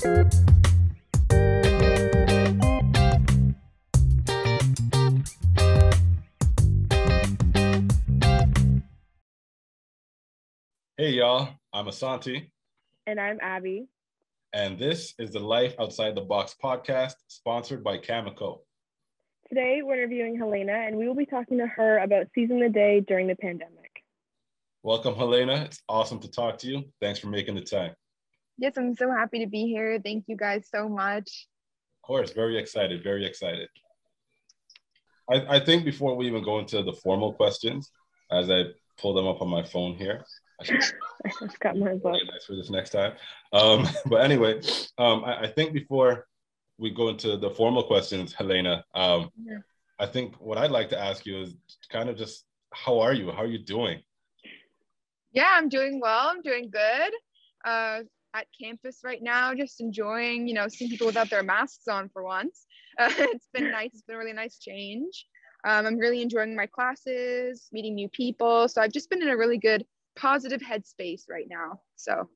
Hey, y'all. I'm Asante. And I'm Abby. And this is the Life Outside the Box podcast, sponsored by Cameco. Today, we're interviewing Helena, and we will be talking to her about seizing the day during the pandemic. Welcome, Helena. It's awesome to talk to you. Thanks for making the time. Yes, I'm so happy to be here. Thank you guys so much. Of course, very excited, very excited. I, I think before we even go into the formal questions, as I pull them up on my phone here, I just got my book. nice for this next time. Um, but anyway, um, I, I, think before we go into the formal questions, Helena, um, yeah. I think what I'd like to ask you is kind of just how are you? How are you doing? Yeah, I'm doing well. I'm doing good. Uh, at campus right now, just enjoying, you know, seeing people without their masks on for once. Uh, it's been nice. It's been a really nice change. Um, I'm really enjoying my classes, meeting new people. So I've just been in a really good positive headspace right now. So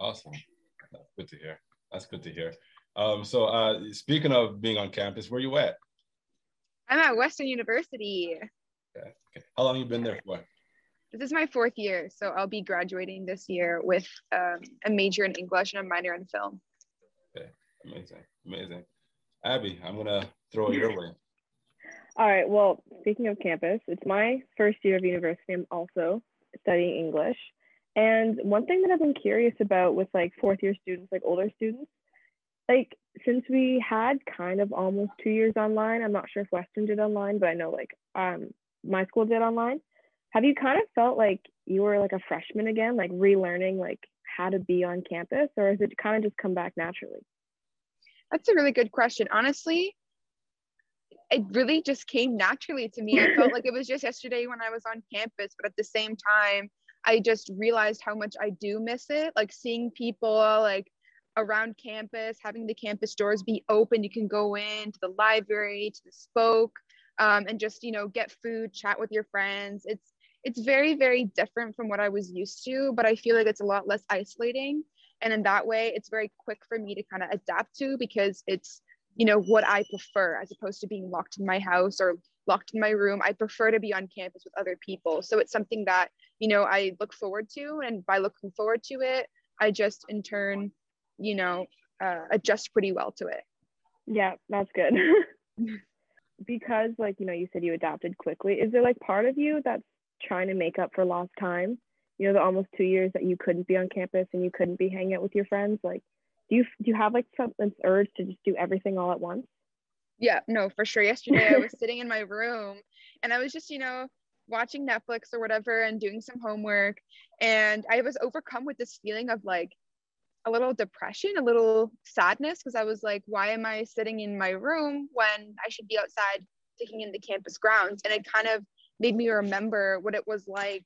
awesome. That's good to hear. That's good to hear. Um, so uh, speaking of being on campus, where you at? I'm at Western University. Okay. okay. How long you been there for? This is my fourth year, so I'll be graduating this year with um, a major in English and a minor in film. Okay, amazing, amazing. Abby, I'm gonna throw it your way. All right. Well, speaking of campus, it's my first year of university. I'm also studying English. And one thing that I've been curious about with like fourth year students, like older students, like since we had kind of almost two years online, I'm not sure if Western did online, but I know like um my school did online. Have you kind of felt like you were like a freshman again, like relearning like how to be on campus, or has it kind of just come back naturally? That's a really good question. Honestly, it really just came naturally to me. I felt like it was just yesterday when I was on campus, but at the same time, I just realized how much I do miss it. Like seeing people like around campus, having the campus doors be open. You can go in to the library, to the spoke, um, and just you know get food, chat with your friends. It's it's very very different from what I was used to, but I feel like it's a lot less isolating. And in that way, it's very quick for me to kind of adapt to because it's you know what i prefer as opposed to being locked in my house or locked in my room. I prefer to be on campus with other people. So it's something that you know i look forward to. And by looking forward to it i just in turn you know uh, adjust pretty well to it. Yeah that's good. Because like you know you said you adapted quickly. Is there like part of you that's trying to make up for lost time you know the almost two years that you couldn't be on campus and you couldn't be hanging out with your friends like do you do you have like some this urge to just do everything all at once? Yeah, no, for sure. Yesterday I was sitting in my room and I was just, you know, watching Netflix or whatever and doing some homework and I was overcome with this feeling of like a little depression, a little sadness because I was like, why am I sitting in my room when I should be outside taking in the campus grounds? And it kind of made me remember what it was like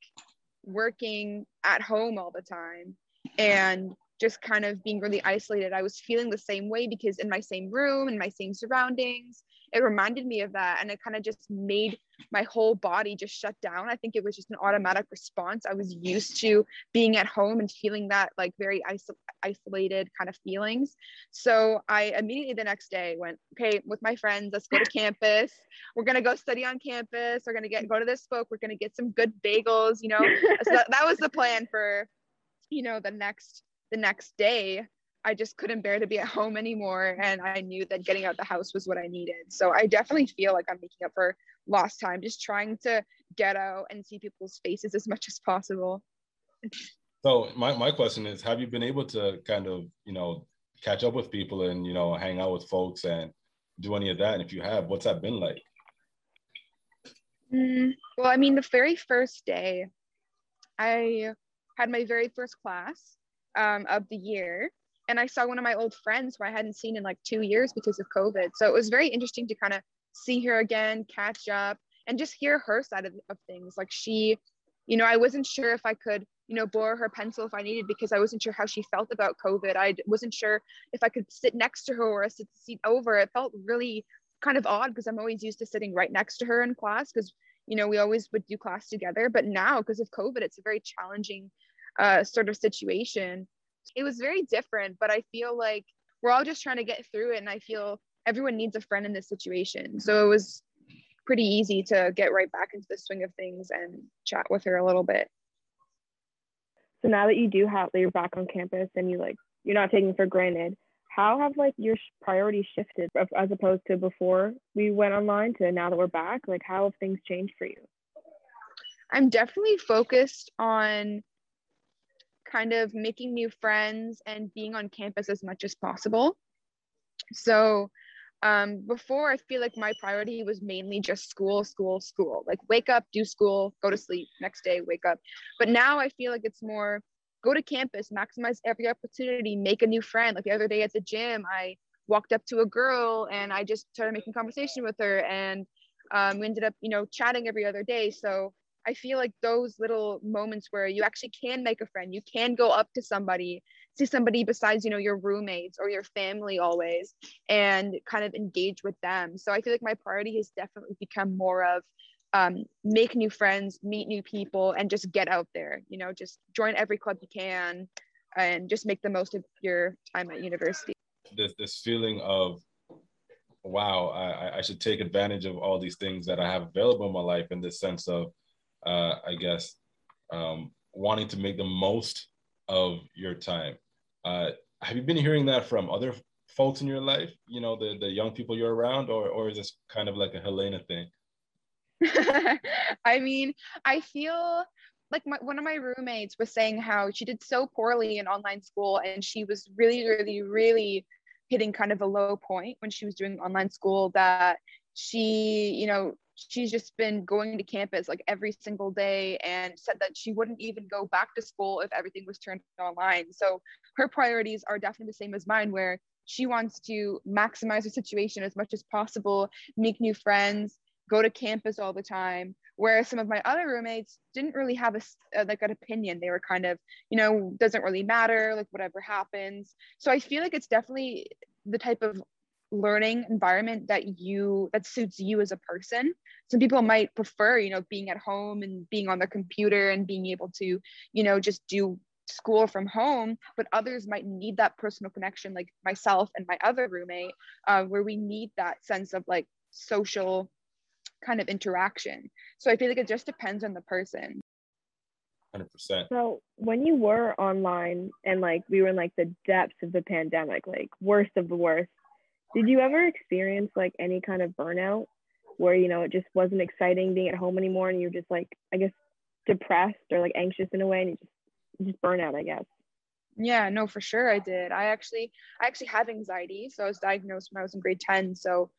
working at home all the time and just kind of being really isolated. I was feeling the same way because in my same room, in my same surroundings, it reminded me of that. And it kind of just made my whole body just shut down. I think it was just an automatic response. I was used to being at home and feeling that like very iso- isolated kind of feelings. So I immediately the next day went, okay, with my friends, let's go to campus. We're gonna go study on campus. We're gonna get go to this spoke. We're gonna get some good bagels. You know, so that, that was the plan for, you know, the next the next day I just couldn't bear to be at home anymore. And I knew that getting out the house was what I needed. So I definitely feel like I'm making up for lost time, just trying to get out and see people's faces as much as possible. So my, my question is, have you been able to kind of, you know, catch up with people and, you know, hang out with folks and do any of that? And if you have, what's that been like? Mm, well, I mean, the very first day I had my very first class um, of the year. And I saw one of my old friends who I hadn't seen in like two years because of COVID. So it was very interesting to kind of see her again, catch up, and just hear her side of, of things. Like she, you know, I wasn't sure if I could, you know, borrow her pencil if I needed because I wasn't sure how she felt about COVID. I wasn't sure if I could sit next to her or sit the seat over. It felt really kind of odd because I'm always used to sitting right next to her in class because, you know, we always would do class together. But now, because of COVID, it's a very challenging uh, sort of situation. It was very different, but I feel like we're all just trying to get through it. And I feel everyone needs a friend in this situation. So it was pretty easy to get right back into the swing of things and chat with her a little bit. So now that you do have that you're back on campus and you like you're not taking for granted, how have like your priorities shifted as opposed to before we went online to now that we're back? Like how have things changed for you? I'm definitely focused on kind of making new friends and being on campus as much as possible. So um, before I feel like my priority was mainly just school, school, school, like wake up, do school, go to sleep, next day, wake up. But now I feel like it's more go to campus, maximize every opportunity, make a new friend. Like the other day at the gym, I walked up to a girl and I just started making conversation with her and um, we ended up, you know, chatting every other day. So I feel like those little moments where you actually can make a friend, you can go up to somebody, see somebody besides, you know, your roommates or your family always, and kind of engage with them. So I feel like my priority has definitely become more of um, make new friends, meet new people, and just get out there. You know, just join every club you can, and just make the most of your time at university. This this feeling of wow, I, I should take advantage of all these things that I have available in my life in this sense of uh, I guess, um, wanting to make the most of your time. Uh, have you been hearing that from other folks in your life? You know, the the young people you're around, or or is this kind of like a Helena thing? I mean, I feel like my, one of my roommates was saying how she did so poorly in online school and she was really, really, really hitting kind of a low point when she was doing online school that she, you know, she's just been going to campus like every single day and said that she wouldn't even go back to school if everything was turned online. So her priorities are definitely the same as mine, where she wants to maximize her situation as much as possible, make new friends, go to campus all the time. Whereas some of my other roommates didn't really have a uh, like an opinion. They were kind of, you know, doesn't really matter, like whatever happens. So I feel like it's definitely the type of learning environment that you that suits you as a person. Some people might prefer you know being at home and being on their computer and being able to you know just do school from home but others might need that personal connection like myself and my other roommate uh, where we need that sense of like social kind of interaction. So i feel like it just depends on the person. 100% so when you were online and like we were in like the depths of the pandemic like worst of the worst did you ever experience like any kind of burnout where you know it just wasn't exciting being at home anymore and you're just like I guess depressed or like anxious in a way and you just just burn out, I guess. Yeah, no, for sure I did. I actually I actually have anxiety. So I was diagnosed when I was in grade 10. So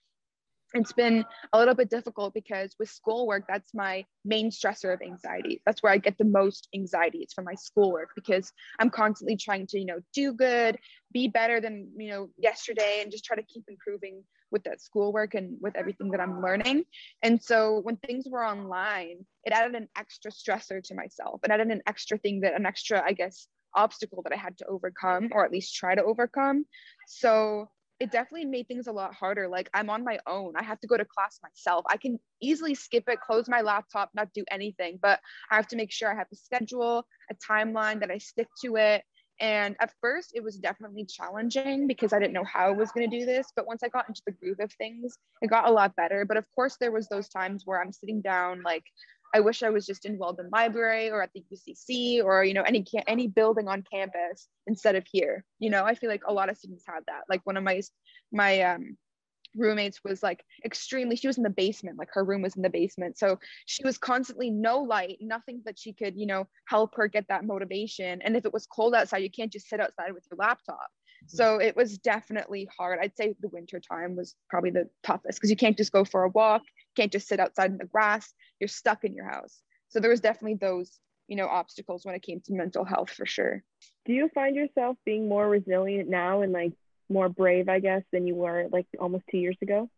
it's been a little bit difficult because with schoolwork, that's my main stressor of anxiety. That's where I get the most anxiety. It's from my schoolwork because I'm constantly trying to, you know, do good, be better than, you know, yesterday and just try to keep improving with that schoolwork and with everything that I'm learning. And so when things were online, it added an extra stressor to myself. It added an extra thing that an extra, I guess, obstacle that I had to overcome or at least try to overcome. So it definitely made things a lot harder. Like I'm on my own. I have to go to class myself. I can easily skip it, close my laptop, not do anything, but I have to make sure I have a schedule, a timeline that I stick to it. And at first, it was definitely challenging because I didn't know how I was going to do this. But once I got into the groove of things, it got a lot better. But of course, there was those times where I'm sitting down like I wish I was just in Weldon Library or at the UCC or you know any any building on campus instead of here. You know, I feel like a lot of students have that. Like one of my my um, roommates was like extremely she was in the basement like her room was in the basement. So she was constantly no light nothing that she could you know help her get that motivation. And if it was cold outside you can't just sit outside with your laptop. So it was definitely hard. I'd say the winter time was probably the toughest because you can't just go for a walk can't just sit outside in the grass you're stuck in your house so there was definitely those you know obstacles when it came to mental health for sure do you find yourself being more resilient now and like more brave i guess than you were like almost two years ago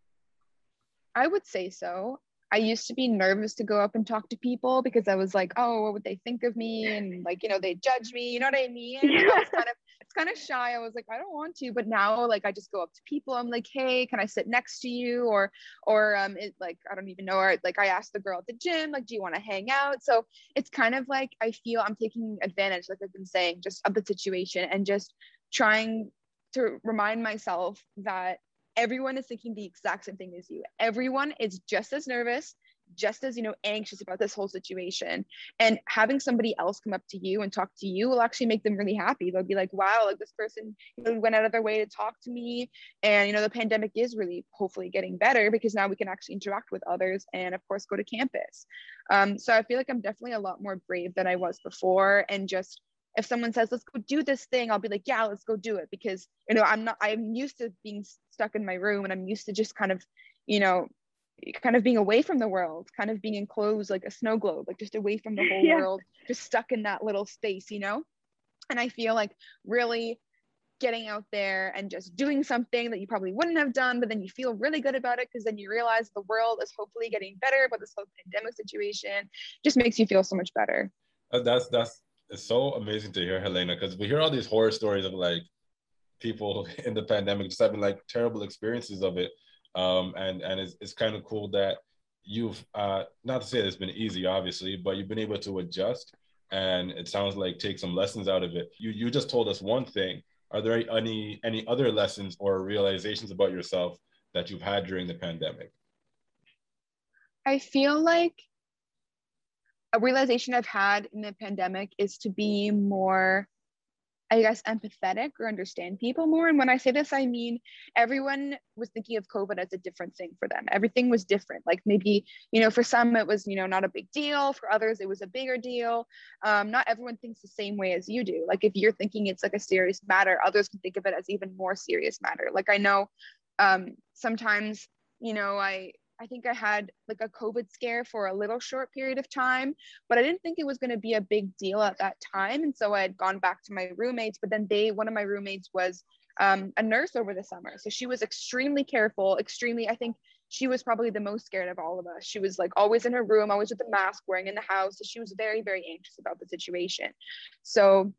i would say so I used to be nervous to go up and talk to people because I was like, oh, what would they think of me? And like, you know, they judge me. You know what I mean? Yeah. kind of kind of shy. I was like, I don't want to, but now like I just go up to people. I'm like, hey, can I sit next to you? Or or um it like I don't even know. Or like I asked the girl at the gym, like, do you want to hang out? So it's kind of like I feel I'm taking advantage, like I've been saying, just of the situation and just trying to remind myself that everyone is thinking the exact same thing as you. Everyone is just as nervous just as you know anxious about this whole situation. And having somebody else come up to you and talk to you will actually make them really happy. They'll be like wow like this person went out of their way to talk to me. And you know the pandemic is really hopefully getting better because now we can actually interact with others and of course go to campus. Um, so i feel like i'm definitely a lot more brave than i was before. And just if someone says let's go do this thing i'll be like yeah let's go do it. Because you know i'm not i'm used to being stuck in my room and i'm used to just kind of you know kind of being away from the world, kind of being enclosed like a snow globe, like just away from the whole yeah. world, just stuck in that little space, you know? And I feel like really getting out there and just doing something that you probably wouldn't have done, but then you feel really good about it because then you realize the world is hopefully getting better, but this whole pandemic situation just makes you feel so much better. Uh, that's that's it's so amazing to hear, Helena, because we hear all these horror stories of like people in the pandemic just having like terrible experiences of it um, and and it's, it's kind of cool that you've uh, not to say it's been easy, obviously, but you've been able to adjust, and it sounds like take some lessons out of it. You you just told us one thing. Are there any any other lessons or realizations about yourself that you've had during the pandemic? I feel like a realization I've had in the pandemic is to be more I guess, empathetic or understand people more. And when I say this, I mean everyone was thinking of COVID as a different thing for them. Everything was different. Like maybe, you know, for some it was, you know, not a big deal. For others, it was a bigger deal. Um, not everyone thinks the same way as you do. Like if you're thinking it's like a serious matter, others can think of it as even more serious matter. Like I know um, sometimes, you know, I I think I had like a COVID scare for a little short period of time, but I didn't think it was going to be a big deal at that time. And so I had gone back to my roommates, but then they, one of my roommates was um, a nurse over the summer. So she was extremely careful, extremely, I think she was probably the most scared of all of us. She was like always in her room, always with the mask wearing in the house. So she was very, very anxious about the situation. So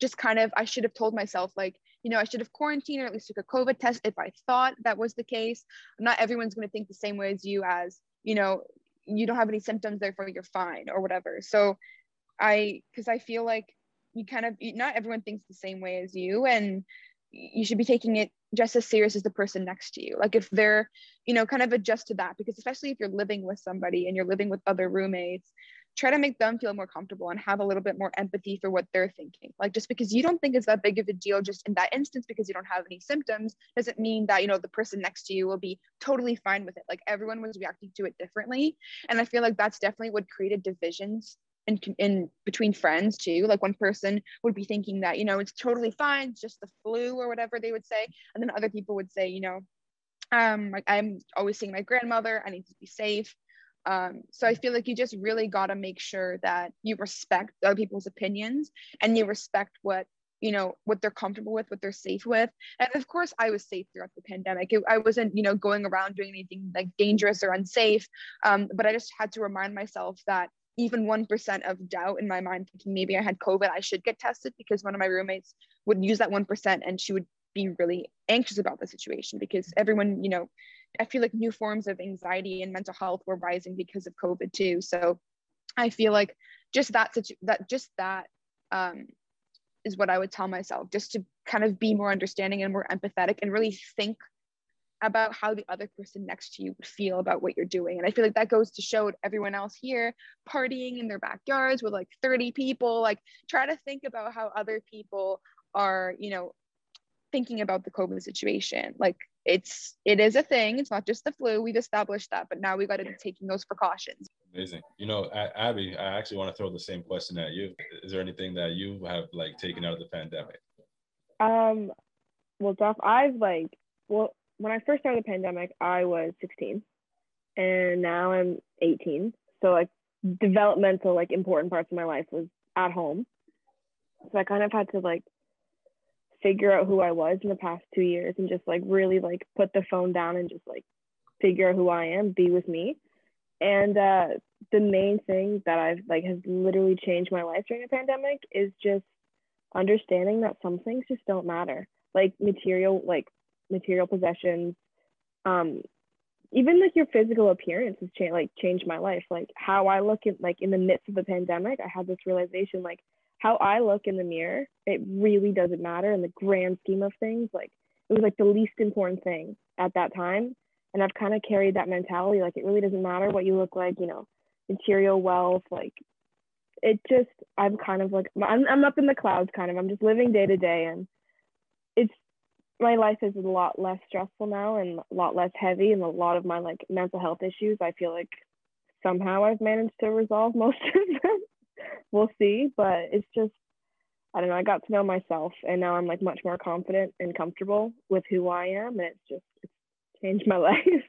just kind of, I should have told myself, like, you know, I should have quarantined or at least took a COVID test if I thought that was the case. Not everyone's going to think the same way as you, as, you know, you don't have any symptoms, therefore you're fine or whatever. So I, because I feel like you kind of, not everyone thinks the same way as you. And you should be taking it just as serious as the person next to you. Like if they're, you know, kind of adjust to that because especially if you're living with somebody and you're living with other roommates, try to make them feel more comfortable and have a little bit more empathy for what they're thinking. Like just because you don't think it's that big of a deal just in that instance because you don't have any symptoms doesn't mean that, you know, the person next to you will be totally fine with it. Like everyone was reacting to it differently. And I feel like that's definitely what created divisions in, in between friends too. Like one person would be thinking that, you know, it's totally fine, it's just the flu or whatever they would say. And then other people would say, you know, um, like I'm always seeing my grandmother, I need to be safe. Um, so I feel like you just really got to make sure that you respect other people's opinions and you respect what you know what they're comfortable with what they're safe with. And of course i was safe throughout the pandemic. It, i wasn't you know going around doing anything like dangerous or unsafe. Um, but i just had to remind myself that even 1% of doubt in my mind thinking maybe i had covid i should get tested because one of my roommates would use that 1% and she would be really anxious about the situation because everyone you know I feel like new forms of anxiety and mental health were rising because of COVID too. So I feel like just that situ- that just that um, is what I would tell myself, just to kind of be more understanding and more empathetic and really think about how the other person next to you would feel about what you're doing. And I feel like that goes to show everyone else here partying in their backyards with like 30 people. Like try to think about how other people are, you know, thinking about the COVID situation. Like it's it is a thing. It's not just the flu. We've established that, but now we got to be taking those precautions. Amazing. You know, Abby, I actually want to throw the same question at you. Is there anything that you have like taken out of the pandemic? Um, well, Duff, I've like, well, when I first started the pandemic, I was 16, and now I'm 18. So like, developmental, like important parts of my life was at home. So I kind of had to like figure out who I was in the past two years and just like really like put the phone down and just like figure out who I am, be with me. And uh, the main thing that I've like has literally changed my life during the pandemic is just understanding that some things just don't matter like material like material possessions um even like your physical appearance has changed like changed my life like how i look at like in the midst of the pandemic i had this realization like how i look in the mirror it really doesn't matter in the grand scheme of things. Like it was like the least important thing at that time. And i've kind of carried that mentality like it really doesn't matter what you look like you know material wealth like it just i'm kind of like I'm, I'm up in the clouds kind of. I'm just living day to day and it's my life is a lot less stressful now and a lot less heavy and a lot of my like mental health issues i feel like somehow i've managed to resolve most of them we'll see but it's just i don't know i got to know myself and now i'm like much more confident and comfortable with who i am and it's just it's changed my life you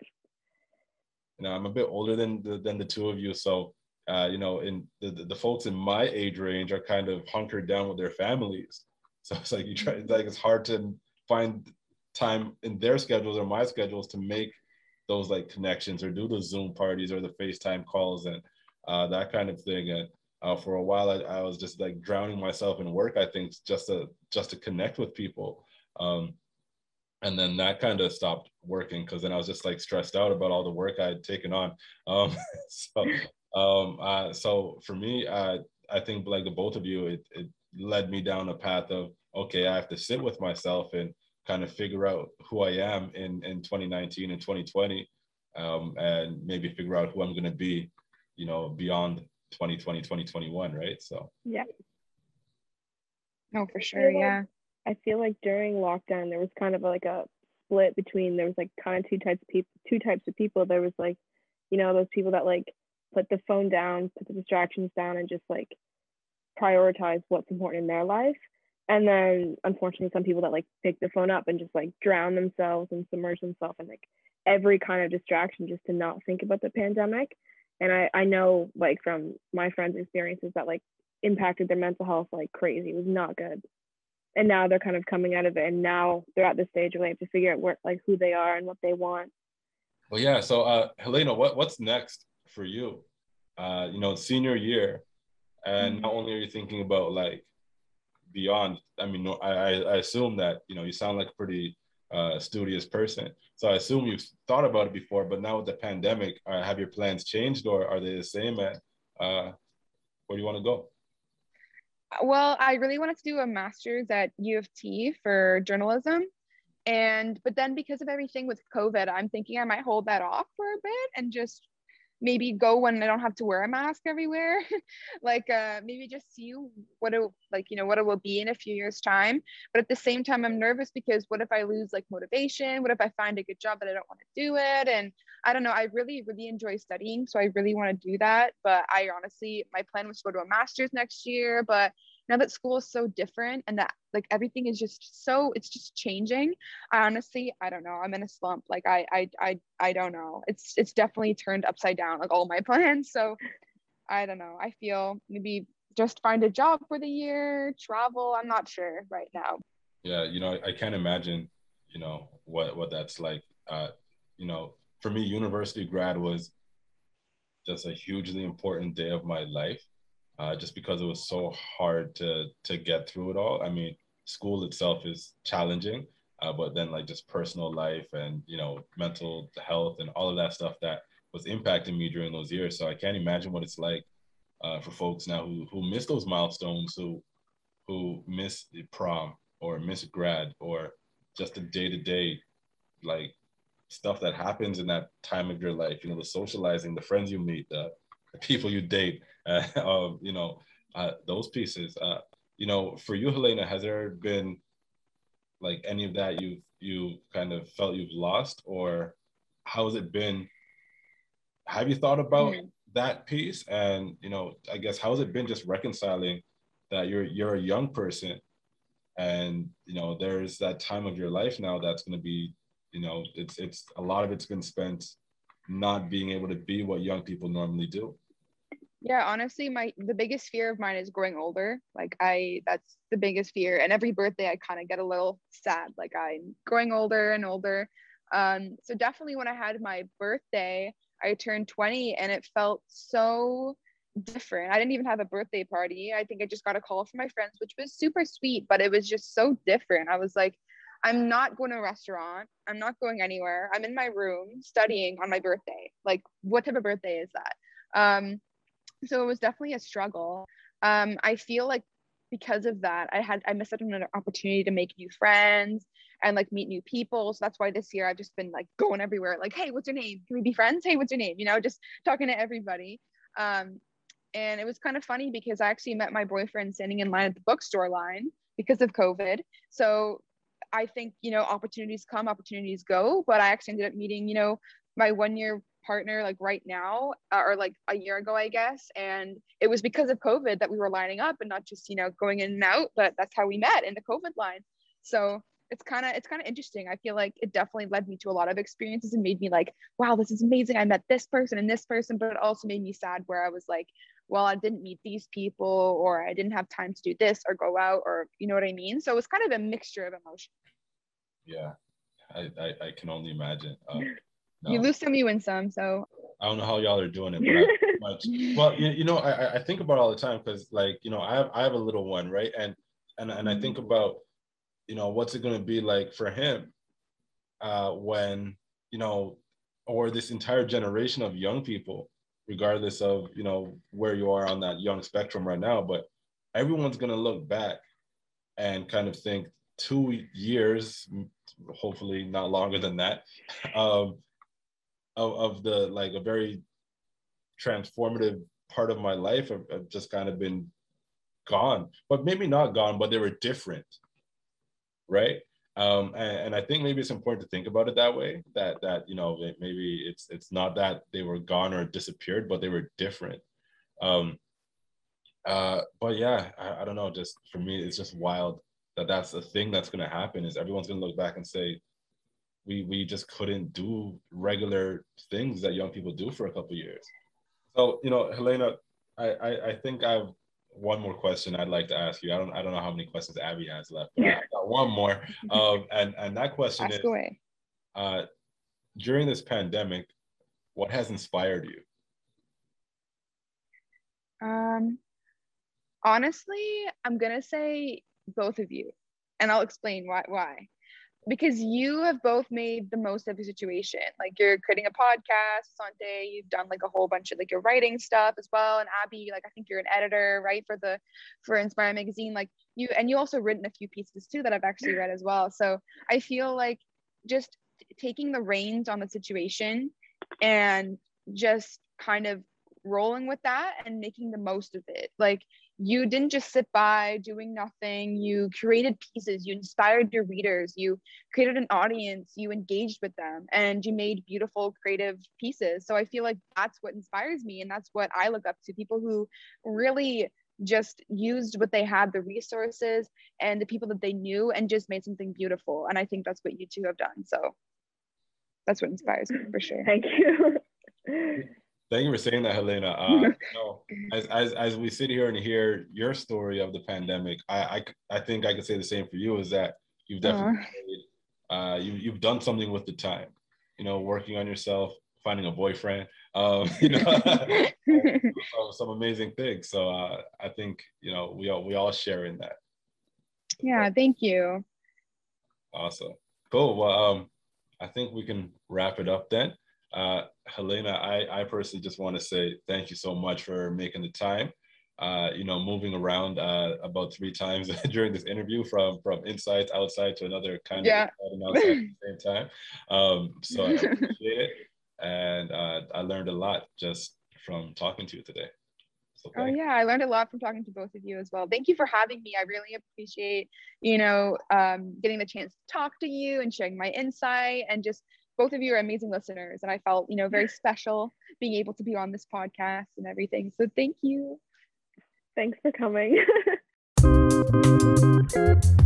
know i'm a bit older than the, than the two of you so uh, you know, in the, the, folks in my age range are kind of hunkered down with their families. So it's like you try, it's like it's hard to find time in their schedules or my schedules to make those like connections or do the Zoom parties or the FaceTime calls and uh, that kind of thing. And uh, for a while, I, I, was just like drowning myself in work. I think just to just to connect with people. Um, and then that kind of stopped working because then I was just like stressed out about all the work I had taken on. Um, so um, uh, so for me, uh, I think like the both of you, it, it led me down a path of okay, I have to sit with myself and kind of figure out who I am in in 2019 and 2020, um, and maybe figure out who I'm going to be, you know, beyond 2020, 2021, right? So yeah. No, for sure, yeah. I feel like during lockdown there was kind of like a split between there was like kind of two types of people, two types of people. There was like, you know, those people that like put the phone down, put the distractions down, and just like prioritize what's important in their life. And then unfortunately, some people that like pick the phone up and just like drown themselves and submerge themselves in like every kind of distraction just to not think about the pandemic. And I, I know like from my friends' experiences that like impacted their mental health like crazy. It was not good. And now they're kind of coming out of it and now they're at the stage where they have to figure out where like who they are and what they want. Well yeah. So uh Helena, what what's next for you? Uh, you know, senior year. And mm-hmm. not only are you thinking about like beyond, I mean, I, I assume that, you know, you sound like a pretty uh, studious person. So I assume you've thought about it before, but now with the pandemic, uh, have your plans changed or are they the same? At uh, where do you want to go? Well, I really wanted to do a master's at U of T for journalism. And, but then because of everything with COVID, I'm thinking I might hold that off for a bit and just maybe go when I don't have to wear a mask everywhere. like uh, maybe just see what it like you know what it will be in a few years time. But at the same time, I'm nervous because what if I lose like motivation? What if I find a good job but I don't want to do it? And I don't know. I really really enjoy studying, so I really want to do that. But I honestly, my plan was to go to a master's next year, but now that school is so different and that like everything is just so it's just changing i honestly i don't know i'm in a slump. Like i i i, I don't know. It's it's definitely turned upside down like all my plans. So i don't know. I feel maybe just find a job for the year travel i'm not sure right now. Yeah you know i can't imagine you know what what that's like. Uh you know for me university grad was just a hugely important day of my life uh, just because it was so hard to to get through it all. I mean, school itself is challenging, uh, but then like just personal life and you know mental health and all of that stuff that was impacting me during those years. So I can't imagine what it's like uh, for folks now who who miss those milestones, who who miss the prom or miss grad or just the day to day like stuff that happens in that time of your life. You know, the socializing, the friends you meet, the the people you date, uh, um, you know, uh, those pieces. Uh, you know, for you, Helena, has there been like any of that you you kind of felt you've lost, or how has it been? Have you thought about mm-hmm. that piece? And you know, I guess how has it been just reconciling that you're you're a young person, and you know, there's that time of your life now that's going to be, you know, it's it's a lot of it's been spent not being able to be what young people normally do yeah honestly my the biggest fear of mine is growing older like i that's the biggest fear and every birthday i kind of get a little sad like i'm growing older and older um so definitely when i had my birthday i turned 20 and it felt so different. I didn't even have a birthday party. I think I just got a call from my friends, which was super sweet, but it was just so different. I was like, I'm not going to a restaurant. I'm not going anywhere. I'm in my room studying on my birthday. Like, what type of birthday is that? Um, so it was definitely a struggle. Um, I feel like because of that, I had I missed out on an opportunity to make new friends and like meet new people. So that's why this year I've just been like going everywhere, like, hey, what's your name? Can we be friends? Hey, what's your name? You know, just talking to everybody. Um, and it was kind of funny because I actually met my boyfriend standing in line at the bookstore line because of COVID. So I think, you know, opportunities come, opportunities go. But I actually ended up meeting, you know, my one year partner like right now uh, or like a year ago i guess and it was because of covid that we were lining up and not just you know going in and out but that's how we met in the covid line. So it's kind of it's kind of interesting. I feel like it definitely led me to a lot of experiences and made me like wow this is amazing. I met this person and this person but it also made me sad where i was like well i didn't meet these people or i didn't have time to do this or go out or you know what i mean? So it's kind of a mixture of emotion. Yeah. I i, I can only imagine. Uh, no. you lose some you win some so i don't know how y'all are doing it but well you, you know I, I think about all the time because like you know i have i have a little one right and and, and i think mm-hmm. about you know what's it going to be like for him uh when you know or this entire generation of young people regardless of you know where you are on that young spectrum right now but everyone's going to look back and kind of think two years hopefully not longer than that um, of, of the like a very transformative part of my life have, have just kind of been gone but maybe not gone but they were different right um, and, and, I think maybe it's important to think about it that way. That that you know maybe it's it's not that they were gone or disappeared, but they were different. Um, uh, but yeah, I, I don't know. Just for me, it's just wild that that's the thing that's going to happen. Is everyone's going to look back and say, we we just couldn't do regular things that young people do for a couple years. So you know, Helena, I I, I think I've one more question I'd like to ask you. I don't I don't know how many questions Abby has left. Yeah. I got one more. Um, and and that question ask is away. Uh, during this pandemic, what has inspired you? Um, honestly, I'm gonna say both of you, and I'll explain why. Why? Because you have both made the most of the situation. Like you're creating a podcast, Sante, you've done like a whole bunch of like your writing stuff as well. And Abby, like I think you're an editor, right, for the for Inspire magazine. Like you and you also written a few pieces too that I've actually read as well. So I feel like just taking the reins on the situation and just kind of rolling with that and making the most of it. Like you didn't just sit by doing nothing. You created pieces, you inspired your readers, you created an audience, you engaged with them, and you made beautiful, creative pieces. So I feel like that's what inspires me. And that's what I look up to people who really just used what they had the resources and the people that they knew and just made something beautiful and i think that's what you two have done so that's what inspires me for sure thank you Thank you for saying that, Helena. Uh, you know, as, as, as we sit here and hear your story of the pandemic, I, I, I think I could say the same for you is that you've definitely uh, uh you, you've done something with the time, you know, working on yourself, finding a boyfriend, um, you know, some, some amazing things. So uh, I think, you know, we all, we all share in that. Yeah, thank you. Awesome. Cool. Well, um, I think we can wrap it up then. Uh, Helena, I, I personally just want to say thank you so much for making the time. Uh, you know, moving around uh, about three times during this interview from from inside to outside to another kind yeah. of outside at the same time. Um, so I appreciate it, and uh, I learned a lot just from talking to you today. So oh yeah, I learned a lot from talking to both of you as well. Thank you for having me. I really appreciate, you know, um, getting the chance to talk to you and sharing my insight and just both of you are amazing listeners and i felt you know very special being able to be on this podcast and everything. So thank you. Thanks for coming